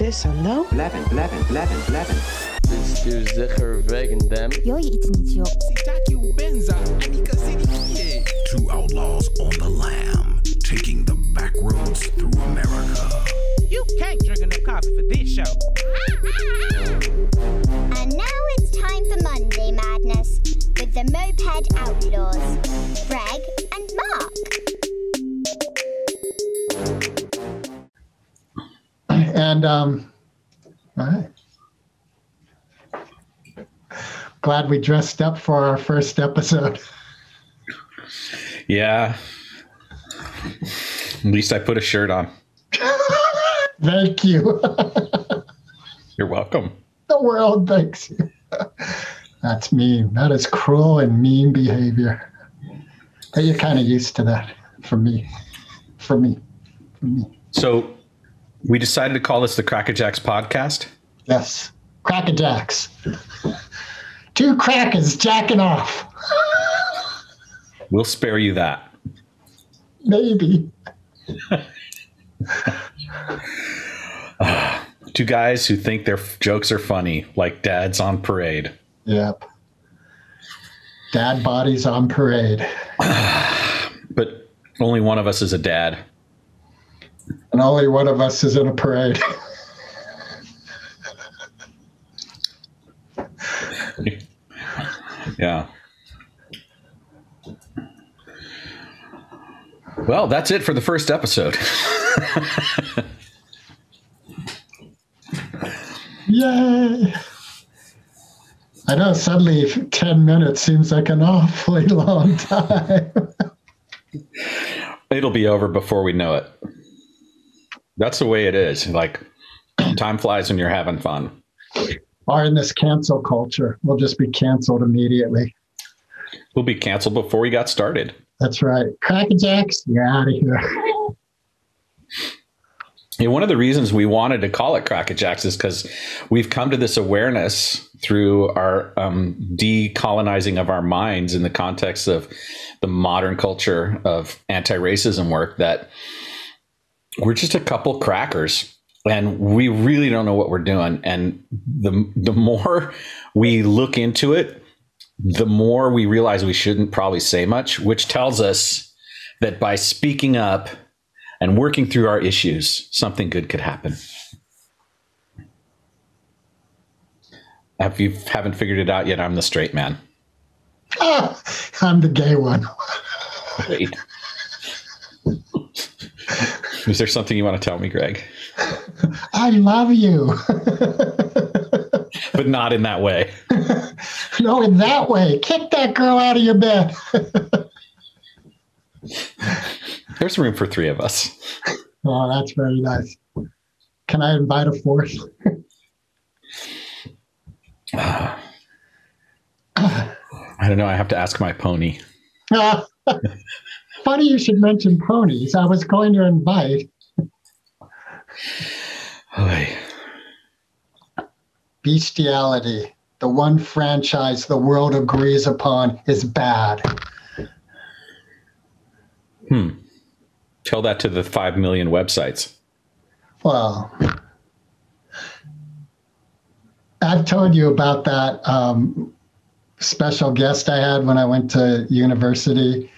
zes aan no Blijven, blijven, blijven, blijven. Zeggerwekkendem. Joi iets niet, joh. Sitaku Benza, Two outlaws on the lam, taking the back roads through America. You can't drink enough coffee for this show. and now it's time for Monday Madness with the Moped Outlaws, Greg and Mark. And um, all right. Glad we dressed up for our first episode. Yeah. At least I put a shirt on. Thank you. You're welcome. the world thanks you. That's mean. That is cruel and mean behavior. But you're kind of used to that for me. For me. For me. So we decided to call this the Crackerjacks podcast. Yes. Crackerjacks. Two crackers jacking off. We'll spare you that. Maybe. Two guys who think their f- jokes are funny, like dads on parade. Yep. Dad bodies on parade. But only one of us is a dad. And only one of us is in a parade. Yeah. Well, that's it for the first episode. Yay! I know suddenly 10 minutes seems like an awfully long time. It'll be over before we know it. That's the way it is. Like, time flies when you're having fun. Are in this cancel culture, we'll just be canceled immediately. We'll be canceled before we got started. That's right. Crackerjacks, you're out of here. Yeah, one of the reasons we wanted to call it Crackerjacks is because we've come to this awareness through our um, decolonizing of our minds in the context of the modern culture of anti-racism work that we're just a couple crackers and we really don't know what we're doing and the the more we look into it the more we realize we shouldn't probably say much which tells us that by speaking up and working through our issues, something good could happen. If you haven't figured it out yet, I'm the straight man. I'm the gay one. Is there something you want to tell me, Greg? I love you. But not in that way. no, in that way. Kick that girl out of your bed. There's room for three of us. oh, that's very nice. Can I invite a fourth? I don't know. I have to ask my pony. Funny you should mention ponies. I was going to invite Oy. bestiality. The one franchise the world agrees upon is bad. Hmm. Tell that to the five million websites. Well, I've told you about that um, special guest I had when I went to university.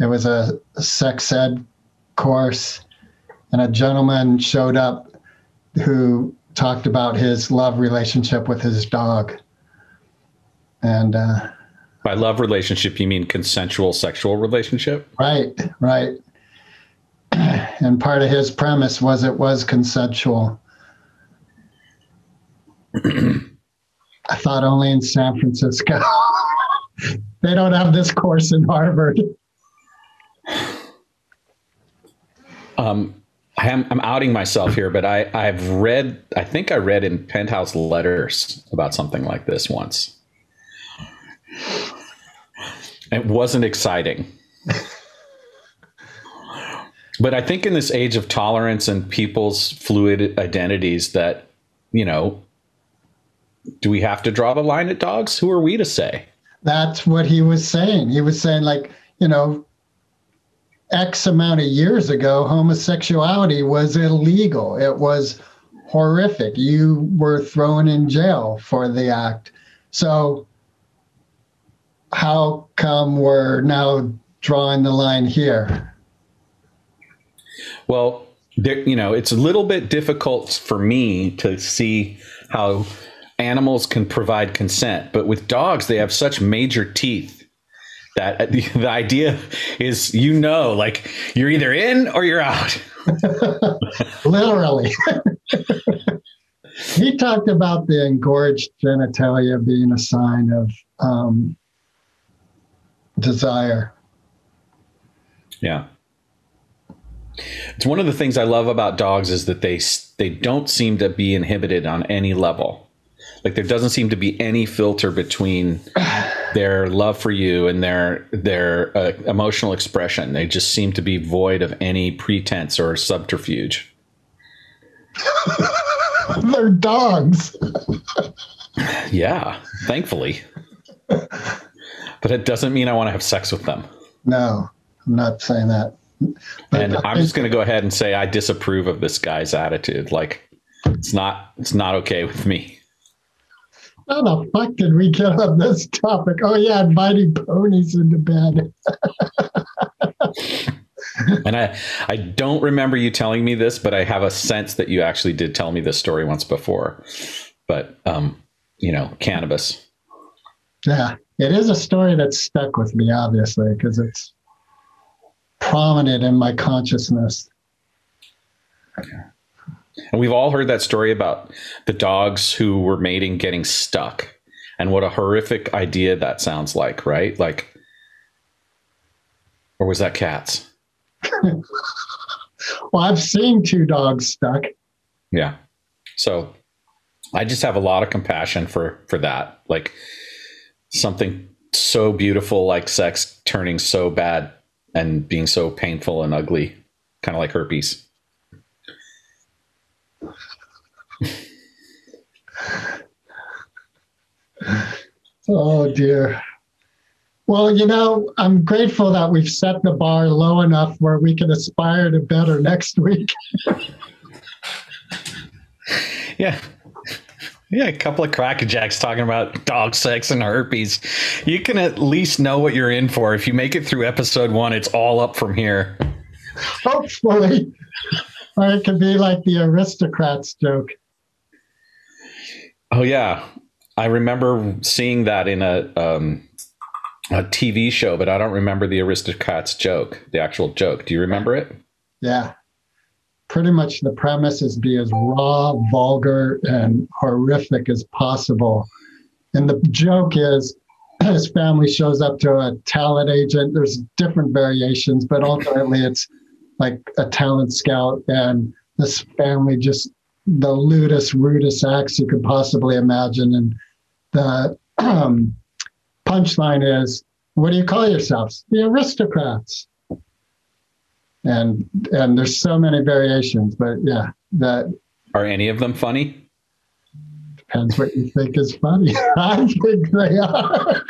It was a sex ed course, and a gentleman showed up who talked about his love relationship with his dog. And uh, By love relationship, you mean consensual sexual relationship? right, right. And part of his premise was it was consensual. I thought only in San Francisco. they don't have this course in Harvard. Um, I'm, I'm outing myself here, but I, I've read, I think I read in Penthouse Letters about something like this once. It wasn't exciting. but I think in this age of tolerance and people's fluid identities, that, you know, do we have to draw the line at dogs? Who are we to say? That's what he was saying. He was saying, like, you know, X amount of years ago, homosexuality was illegal. It was horrific. You were thrown in jail for the act. So, how come we're now drawing the line here? Well, there, you know, it's a little bit difficult for me to see how animals can provide consent, but with dogs, they have such major teeth that the, the idea is, you know, like you're either in or you're out. Literally. he talked about the engorged genitalia being a sign of um, desire. Yeah. It's one of the things I love about dogs is that they they don't seem to be inhibited on any level. Like there doesn't seem to be any filter between their love for you and their their uh, emotional expression. They just seem to be void of any pretense or subterfuge. They're dogs. Yeah, thankfully. but it doesn't mean I want to have sex with them. No, I'm not saying that. But And I'm just going to go ahead and say I disapprove of this guy's attitude. Like it's not it's not okay with me. How the fuck did we get on this topic? Oh yeah, inviting ponies into bed. And I I don't remember you telling me this, but I have a sense that you actually did tell me this story once before. But um, you know, cannabis. Yeah, it is a story that's stuck with me, obviously, because it's prominent in my consciousness. And we've all heard that story about the dogs who were mating getting stuck and what a horrific idea that sounds like, right? Like or was that cats? Well, I've seen two dogs stuck. Yeah. So I just have a lot of compassion for for that. Like something so beautiful like sex turning so bad and being so painful and ugly, kind of like herpes. Oh dear. Well, you know, I'm grateful that we've set the bar low enough where we can aspire to better next week. Yeah. Yeah, a couple of crackerjacks talking about dog sex and herpes. You can at least know what you're in for. If you make it through episode one, it's all up from here. Hopefully. Or it could be like the aristocrats joke. Oh yeah, I remember seeing that in a um, a TV show, but I don't remember the aristocrats joke, the actual joke. Do you remember it? Yeah. Pretty much the premise is be as raw, vulgar, and horrific as possible. And the joke is his family shows up to a talent agent. There's different variations, but ultimately it's like a talent scout, and this family just the lewdest, rudest acts you could possibly imagine. And the um, punchline is, "What do you call yourselves? The aristocrats." and and there's so many variations but yeah that Are any of them funny? depends what you think is funny i think they are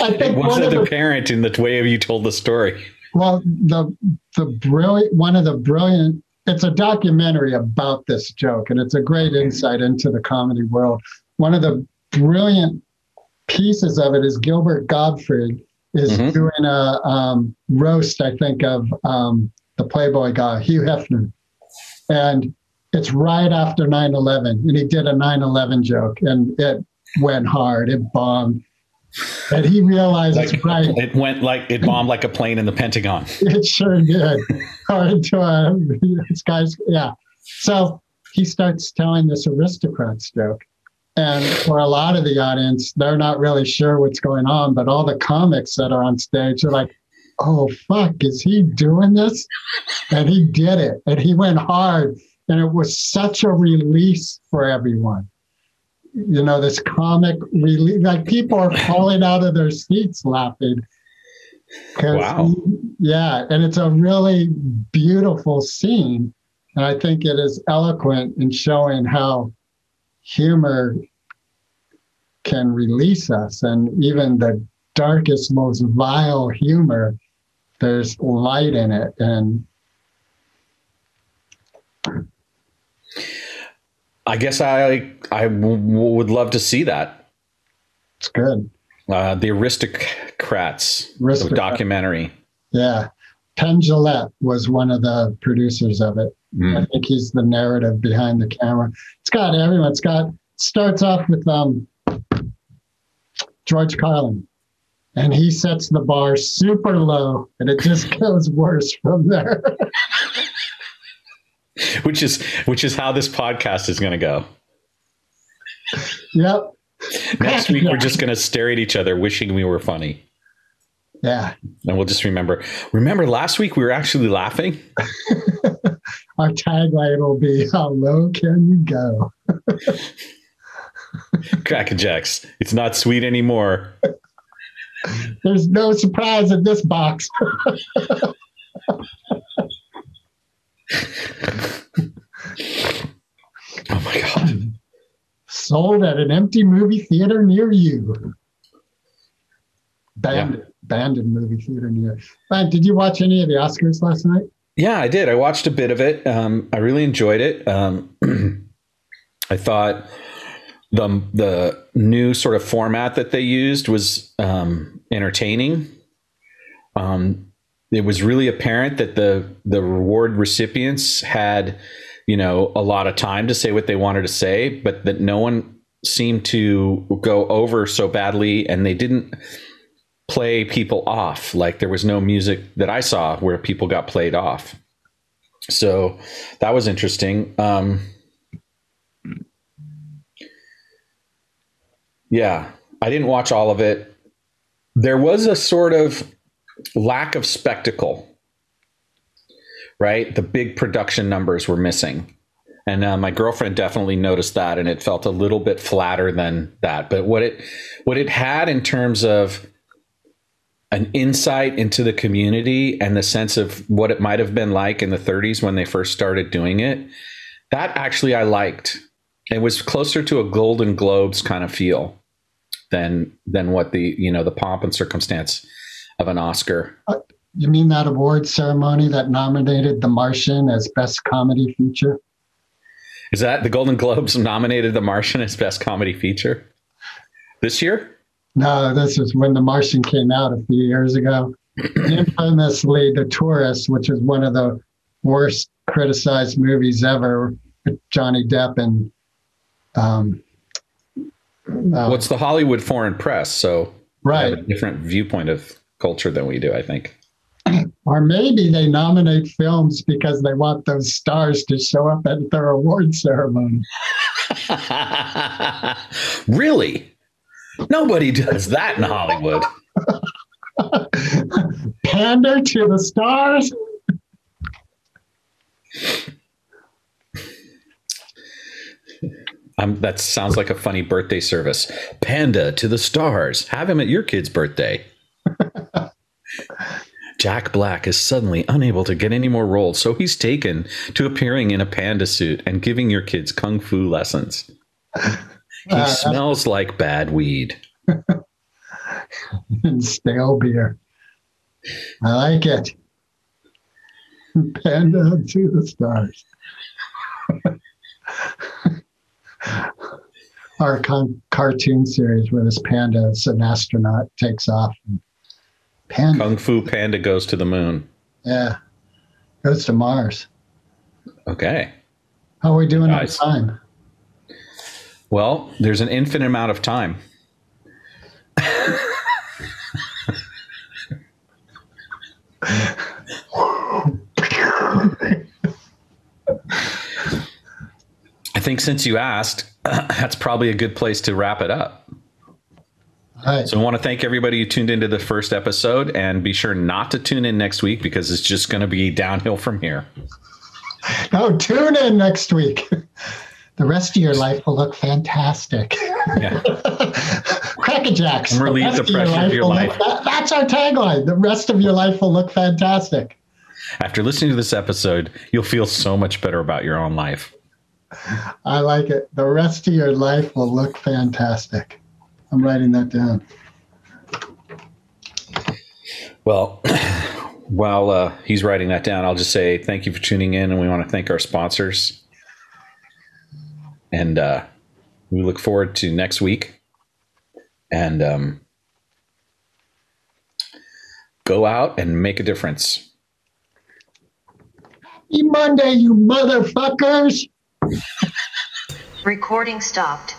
i think one wasn't of the, apparent in the way you told the story. well the the brilliant one of the brilliant it's a documentary about this joke and it's a great insight into the comedy world one of the brilliant pieces of it is gilbert gottfried is Mhm. doing a um, roast i think of um, the playboy guy hugh hefner and it's right after 9-11 and he did a 9-11 joke and it went hard it bombed and he realizes Like, right It went like it bombed like a plane in the Pentagon. it sure did. or into a this guy's yeah. So he starts telling this aristocrats joke. And for a lot of the audience, they're not really sure what's going on, but all the comics that are on stage are like, oh fuck, is he doing this? And he did it. And he went hard. And it was such a release for everyone. You know, this comic relief, like people are falling out of their seats laughing. Wow. he- yeah, and it's a really beautiful scene. And I think it is eloquent in showing how humor can release us. And even the darkest, most vile humor, there's light in it. And I guess I I w- would love to see that. It's good. Uh, the Aristocrats, the documentary. Yeah. Penn Jillette was one of the producers of it. Mm. I think he's the narrative behind the camera. It's got everyone. It's got starts off with um George Carlin. And he sets the bar super low and it just goes worse from there. Which is which is how this podcast is going to go. yep. Next week we're just going to stare at each other, wishing we were funny, Yeah. and we'll just remember. Remember last week we were actually laughing. Our tagline will be how low can you go? Cracker Jacks. It's not sweet anymore. There's no surprise in this box. Oh my god. Sold at an empty movie theater near you. Bandit, Bandit movie theater near. Man, did you watch any of the Oscars last night? Yeah, I did. I watched a bit of it. Um, I really enjoyed it. Um, I thought the the new sort of format that they used was um, entertaining. Um, it was really apparent that the the reward recipients had, you know, a lot of time to say what they wanted to say, but that no one seemed to go over so badly, and they didn't play people off. Like there was no music that I saw where people got played off. So that was interesting. Um, yeah, I didn't watch all of it. There was a sort of lack of spectacle, right? The big production numbers were missing. And uh, my girlfriend definitely noticed that, and it felt a little bit flatter than that. But what it what it had in terms of an insight into the community and the sense of what it might have been like in the 30s when they first started doing it, that actually I liked. It was closer to a Golden Globes kind of feel than than what the you know the pomp and circumstance of an Oscar. Uh, you mean that award ceremony that nominated The Martian as Best Comedy Feature? Is that the Golden Globes nominated The Martian as best comedy feature this year? No, this is when The Martian came out a few years ago. Infamously, The Tourist, which is one of the worst criticized movies ever, with Johnny Depp and um, uh, What's the Hollywood Foreign Press? So they have right. a different viewpoint of culture than we do, I think. Or maybe they nominate films because they want those stars to show up at their award ceremony. really? Nobody does that in Hollywood. Pander to the stars. Um, that sounds like a funny birthday service. Panda to the stars. Have him at your kid's birthday. Jack Black is suddenly unable to get any more roles, so he's taken to appearing in a panda suit and giving your kids kung fu lessons. He Uh, smells like bad weed. and stale beer. I like it. Panda to the stars. Our con- cartoon series where this panda is an astronaut takes off. And panda, Kung Fu Panda goes to the moon. yeah, goes to Mars. Okay. How are we doing Nice. on time? Well, there's an infinite amount of time. I think since you asked, that's probably a good place to wrap it up. All right. So I want to thank everybody who tuned into the first episode and be sure not to tune in next week because it's just going to be downhill from here. Oh, tune in next week. The rest of your life will look fantastic. Yeah. Crackerjacks. And relieve rest the pressure of your will life. look- that- that's our tagline. The rest of your life will look fantastic. After listening to this episode, you'll feel so much better about your own life. I like it. The rest of your life will look fantastic. I'm writing that down. Well, while uh, he's writing that down, I'll just say thank you for tuning in, and we want to thank our sponsors. And uh, we look forward to next week. And um, go out and make a difference. Happy Monday, you motherfuckers. Recording stopped.